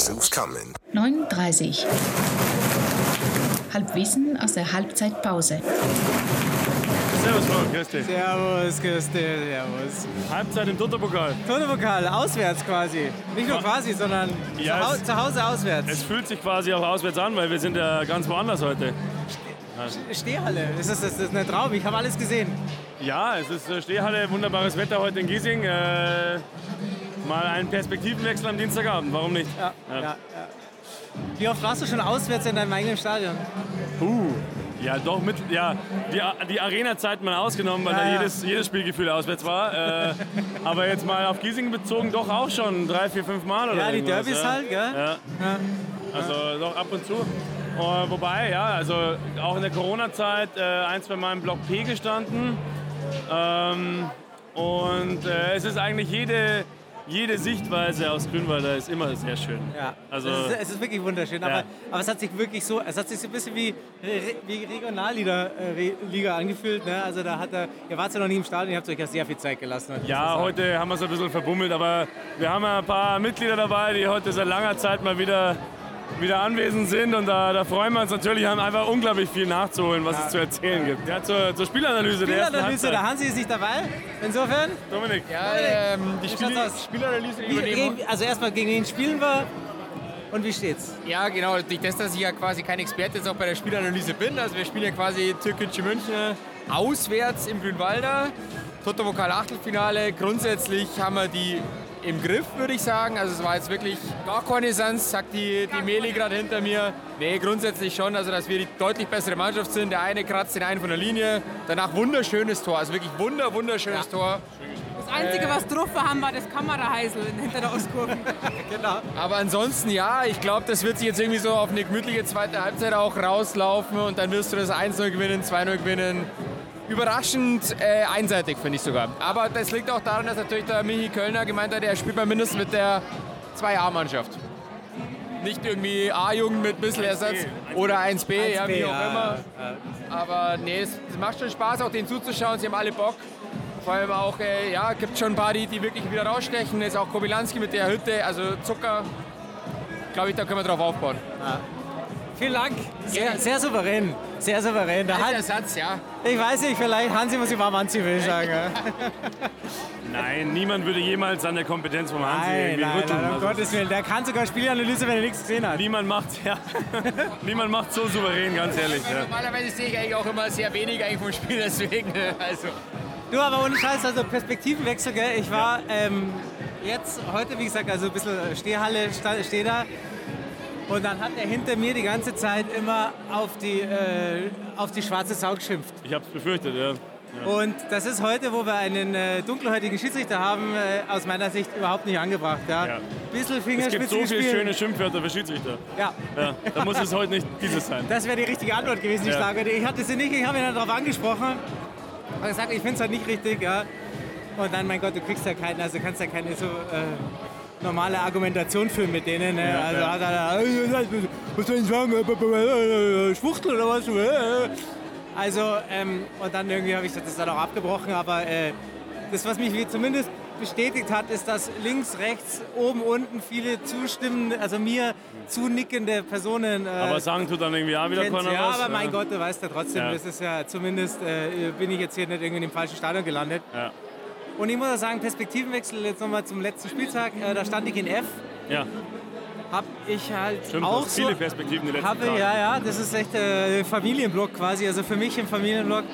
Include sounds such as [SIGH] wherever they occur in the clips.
Guess who's coming? 9.30 Halbwissen aus der Halbzeitpause. Servus, Flo, grüß dich. Servus, grüß dich, servus. Halbzeit im Toto-Pokal. Turnierpokal, auswärts quasi. Nicht nur quasi, sondern Ja, zu, Hau es- zu Hause auswärts. Es fühlt sich quasi auch auswärts an, weil wir sind ja ganz woanders heute. Stehhalle, das ist, das ist ein Traum, ich habe alles gesehen. Ja, es ist äh, Stehhalle, wunderbares Wetter heute in Giesing. Äh, mal einen Perspektivenwechsel am Dienstagabend, warum nicht? Ja, ja. Ja, Wie oft warst du schon auswärts in deinem eigenen Stadion? Uh, ja, doch, mit, ja, die, die Arena-Zeit mal ausgenommen, weil da jedes, jedes Spielgefühl auswärts war. Äh, aber jetzt mal auf Giesing bezogen, doch auch schon drei, vier, fünf Mal oder Ja, die Derbys halt, gell? Ja. Also doch ab und zu. Äh, wobei, ja, also auch in der Corona-Zeit äh, ein, zwei Mal im Block P gestanden. Ähm, und äh, es ist eigentlich jede, jede Sichtweise aus Grünwalder ist immer sehr schön. Ja, Also, es, ist, es ist wirklich wunderschön. Ja. Aber, aber es hat sich wirklich so, es hat sich so ein bisschen wie, Re- wie Regionalliga äh, Liga angefühlt. Ne? Also da hat er, ihr wart ja noch nie im Stadion, ihr habt euch ja sehr viel Zeit gelassen. ja, heute haben wir es ein bisschen verbummelt, aber wir haben ja ein paar Mitglieder dabei, die heute seit langer Zeit mal wieder, wieder anwesend sind. Und da, da freuen wir uns natürlich, haben einfach unglaublich viel nachzuholen, was es zu erzählen gibt. Ja, zur, zur Spielanalyse der ersten Spielanalyse, der Hansi ist nicht dabei. Insofern, Dominik. Ja, ähm, die Spiel? Spielanalyse übernehmen. also erstmal gegen wen spielen wir und wie steht's? Ja, genau. Durch das, dass ich ja quasi kein Experte jetzt auch bei der Spielanalyse bin. Also wir spielen ja quasi Türkische München auswärts im Grünwalder. Toto Vokal Achtelfinale. Grundsätzlich haben wir die im Griff, würde ich sagen. Also es war jetzt wirklich gar keine Sans, sagt die, die Meli gerade hinter mir. Nee, grundsätzlich schon, also dass wir die deutlich bessere Mannschaft sind. Der eine kratzt den einen von der Linie. Danach wunderschönes Tor, also wirklich wunder, wunderschönes Tor. Das Einzige, was drauf war, haben, war das Kameraheisel hinter der Ostkurve. [LAUGHS] Genau. Aber ansonsten ja, ich glaube, das wird sich jetzt irgendwie so auf eine gemütliche zweite Halbzeit auch rauslaufen und dann wirst du das 1-0 gewinnen, 2-0 gewinnen. Überraschend äh, einseitig, finde ich sogar. Aber das liegt auch daran, dass natürlich der Michi Kölner gemeint hat, er spielt mal mindestens mit der 2A-Mannschaft. Nicht irgendwie A-Jugend mit ein bisschen Ersatz oder 1B, ja, wie auch ja, immer. Aber nee, es, es macht schon Spaß, auch denen zuzuschauen. Sie haben alle Bock. Vor allem auch, äh, ja, gibt schon ein paar, die, die wirklich wieder rausstechen. Ist auch Kobilanski mit der Hütte, also Zucker. Glaube ich, da können wir drauf aufbauen. Vielen Dank. Sehr, sehr souverän. Sehr souverän. Der Alter Hans, Satz, ja. ich weiß nicht, vielleicht Hansi muss ich warm anziehen, will ich sagen. ja. Nein, niemand würde jemals an der Kompetenz vom Hansi Nein, irgendwie nein, rütteln. nein, um Also, Gottes Willen. Der kann sogar Spielanalyse, wenn er nichts gesehen hat. niemand macht, ja, [LAUGHS] niemand macht so souverän, ganz ehrlich. Ja. Normalerweise sehe ich eigentlich auch immer sehr wenig eigentlich vom Spiel, deswegen. [LAUGHS] Also. Du, aber ohne Scheiß, also Perspektivenwechsel, gell? Ich war ähm, jetzt, heute, wie gesagt, also ein bisschen Stehhalle, stehe da. Und dann hat er hinter mir die ganze Zeit immer auf die, äh, auf die schwarze Sau geschimpft. Ich habe es befürchtet, ja. Und das ist heute, wo wir einen äh, dunkelhäutigen Schiedsrichter haben, äh, aus meiner Sicht überhaupt nicht angebracht. Ja. Ja. Bisschen Es gibt so viele schöne Schimpfwörter für Schiedsrichter. Ja, Ja, da muss es heute nicht dieses sein. das wäre die richtige Antwort gewesen, die Ja. Schlage. Ich hatte sie nicht, ich habe ihn dann darauf angesprochen. Und gesagt, ich finde es halt nicht richtig. Ja. Und dann, mein Gott, du kriegst ja keinen, also kannst ja keine so äh, normale Argumentation führen mit denen. Ne? Ja, also ja. hat er "Äh, was soll ich sagen, Äh, Schwuchtel oder was? Äh. Also, ähm, und dann irgendwie habe ich das dann auch abgebrochen, aber äh, das, was mich zumindest bestätigt hat, ist, dass links, rechts, oben, unten viele zustimmen, also mir zunickende Personen. Äh, Aber sagen tut dann irgendwie auch wieder keiner ja, was. aber mein Gott, du weißt ja trotzdem, Ja. das ist ja zumindest, äh, bin ich jetzt hier nicht irgendwie im falschen Stadion gelandet. Ja. Und ich muss auch sagen, Perspektivenwechsel jetzt nochmal zum letzten Spieltag, äh, da stand ich in F, ja, hab ich halt stimmt. auch auch so, viele Perspektiven die letzten habe, Tage. ja, ja, das ist echt äh, Familienblock quasi, also für mich im Familienblock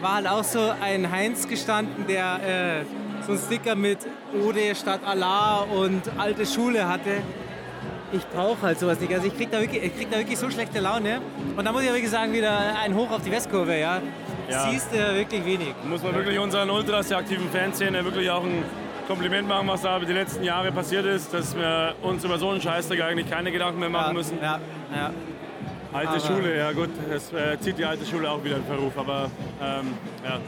war halt auch so ein Heinz gestanden, der äh, so einen Sticker mit Ode statt Allah und alte Schule hatte. Ich brauche halt sowas nicht. Also ich krieg, da wirklich, ich krieg da wirklich so schlechte Laune. Und da muss ich ja wirklich sagen, wieder ein Hoch auf die Westkurve. Ja. Ja. Siehst du wirklich wenig. Muss man wirklich unseren Ultras, der aktiven Fanszene, wirklich auch ein Kompliment machen, was da die letzten Jahre passiert ist, dass wir uns über so einen Scheißdreck eigentlich keine Gedanken mehr machen ja, müssen. Ja, ja. Alte aber- Schule, ja gut, es äh, zieht die alte Schule auch wieder in Verruf, aber ähm, ja.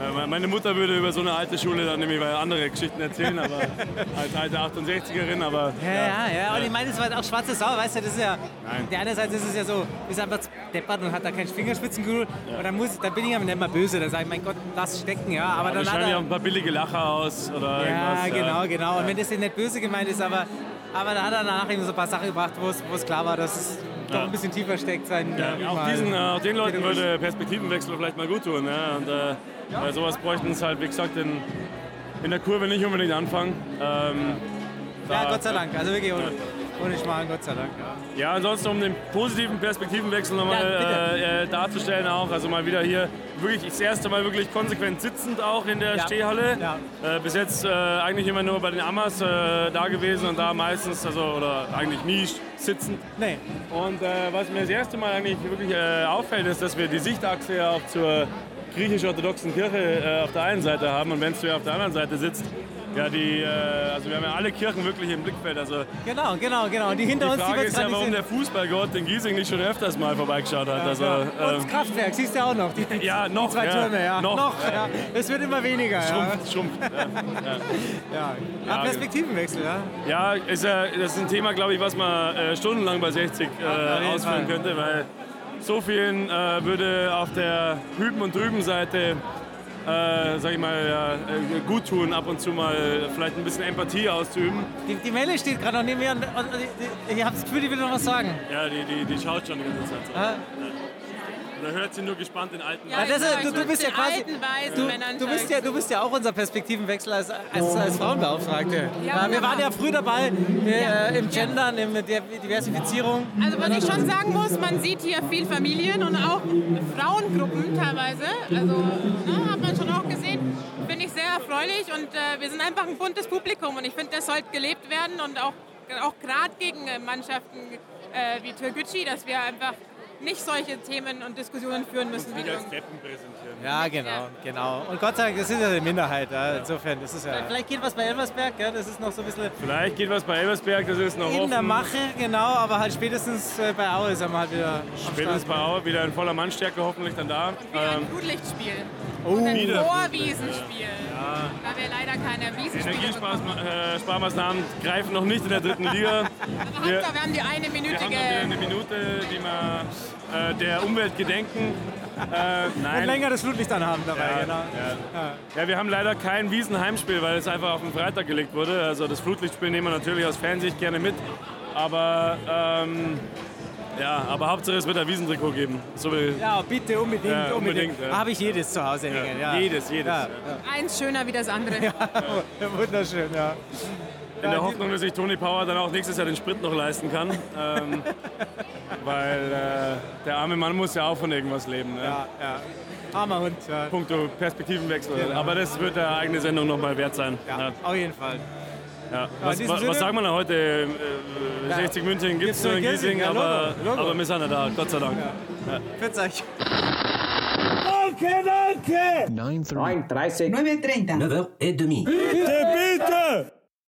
Äh, Meine Mutter würde über so eine alte Schule dann nämlich andere Geschichten erzählen, aber [LAUGHS] als alte 68erin, aber Ja, ja, ja. Und ich meine, es war halt auch schwarze Sau, weißt du, das ist ja. Nein. Der einerseits ist es ja so, ist einfach deppert und hat da kein Fingerspitzengefühl. Und dann, muss, dann bin ich aber nicht mal böse, dann sage ich, mein Gott, lass stecken, ja. Aber, dann hat wahrscheinlich auch er. ein paar billige Lacher aus oder Ja, irgendwas. genau, genau. Und wenn das nicht böse gemeint ist, aber Aber da hat er danach eben so ein paar Sachen gebracht, wo es, wo es klar war, dass es doch ein bisschen tiefer steckt. Sein, Ja, äh, auch, diesen, äh, auch den Leuten würde Perspektivenwechsel vielleicht mal gut tun. Ja? Und äh, bei sowas bräuchten es halt, wie gesagt, in, in der Kurve nicht unbedingt anfangen. Ähm, Ja, Gott sei Dank. Also wirklich ohne, ohne Schmarrn, Gott sei Dank. Ja. Ja, ansonsten um den positiven Perspektivenwechsel nochmal Ja, äh, äh, darzustellen auch. Also mal wieder hier wirklich das erste Mal wirklich konsequent sitzend auch in der Ja. Stehhalle. Ja. Äh, bis jetzt äh, eigentlich immer nur bei den Amas äh, da gewesen und da meistens, also oder eigentlich nie sitzend. Nee, Und äh, was mir das erste Mal eigentlich wirklich äh, auffällt, ist, dass wir die Sichtachse ja auch zur griechisch-orthodoxen Kirche äh, auf der einen Seite haben und wenn du ja auf der anderen Seite sitzt, ja die, äh, also wir haben ja alle Kirchen wirklich im Blickfeld. Also genau, genau, genau. Und die hinter die uns, die Frage wir ist ja, warum der Fußballgott in Giesing nicht schon öfters mal vorbeigeschaut hat. Also, ja. Und ähm, das Kraftwerk, siehst du ja auch noch. Die, die [LAUGHS] Ja, noch, zwei ja, Türme, ja. noch, ja. Es wird immer weniger. Ja. schrumpft, schrumpft. Ja. Ja. Ja, Perspektivenwechsel, ja. Ja, ist ja, das ist ein Thema, glaube ich, was man äh, stundenlang bei 60 auf äh, ausführen könnte, weil so vielen äh, würde auf der hüben und drüben Seite, äh, sag ich mal, äh, gut tun, ab und zu mal vielleicht ein bisschen Empathie auszuüben. Die, die Melle steht gerade noch neben mir und, und, und ich habe das Gefühl, die will noch was sagen. Ja, die, die, die schaut schon die ganze Zeit so. Da hört sie nur gespannt den alten Ja, ist, genau, du, du bist ja quasi. Du, du, bist ja, du bist ja auch unser Perspektivenwechsel als, als, als Frauenbeauftragte. Ja, wir wunderbar. waren ja früh dabei äh, im Gendern, in der Diversifizierung. Also was ich schon sagen muss, man sieht hier viel Familien und auch Frauengruppen teilweise. Also ne, hat man schon auch gesehen. Finde ich sehr erfreulich und äh, wir sind einfach ein buntes Publikum und ich finde, das sollte gelebt werden und auch, auch gerade gegen äh, Mannschaften äh, wie Türkgücü, dass wir einfach nicht solche Themen und Diskussionen führen müssen wie Wieder als. Deppen präsentieren. Ja, genau, genau. Und Gott sei Dank, das ist ja eine Minderheit. Ja. Insofern, das ist ja. Vielleicht geht was bei Elversberg, ja, das ist noch so ein bisschen Vielleicht geht was bei Elversberg, das ist noch in der offen. Mache, genau, aber halt spätestens äh, bei Aue ist er mal wieder Spätestens bei Aue wieder in voller Mannstärke hoffentlich dann da. Wie ein Ähm, Flutlichtspiel. Oh, ein wieder Vorwiesenspiel. Da wir leider keine Wiesenspiele. Energiesparmaßnahmen greifen noch nicht in der dritten Liga. [LAUGHS] Wir, wir haben die eine wir haben noch minütige eine Minute, die wir äh, der Umwelt gedenken. Äh, Und nein. länger das Flutlicht anhaben dabei, Ja, genau. ja. ja, wir haben leider kein Wiesenheimspiel, weil es einfach auf den Freitag gelegt wurde. Also das Flutlichtspiel nehmen wir natürlich aus Fansicht gerne mit. Aber, ähm, ja, aber Hauptsache es wird ein Wiesentrikot geben. So will, Ja, bitte, unbedingt, Ja, unbedingt. unbedingt, ja. Habe ich jedes zu Hause hängen, ja. Jedes, jedes. Ja, eins schöner wie das andere. ja. [LAUGHS] Wunderschön, ja. In der Hoffnung, dass sich Tony Power dann auch nächstes Jahr den Sprit noch leisten kann. ähm, [LAUGHS] weil äh, der arme Mann muss ja auch von irgendwas leben. Ne? Ja, ja. Armer Hund, ja. Punkto Perspektivenwechsel. Genau. Aber das wird eine eigene Sendung noch mal wert sein. Ja, Ja. auf jeden Fall. Ja. Was, was, was sagen wir denn heute? Äh, 60 München gibt Gibt's es nur in in Giesing, Giesing, ja, aber, Logo, Logo. aber wir sind ja da, Gott sei Dank. Für euch. 9h30. 9h30. 9h30.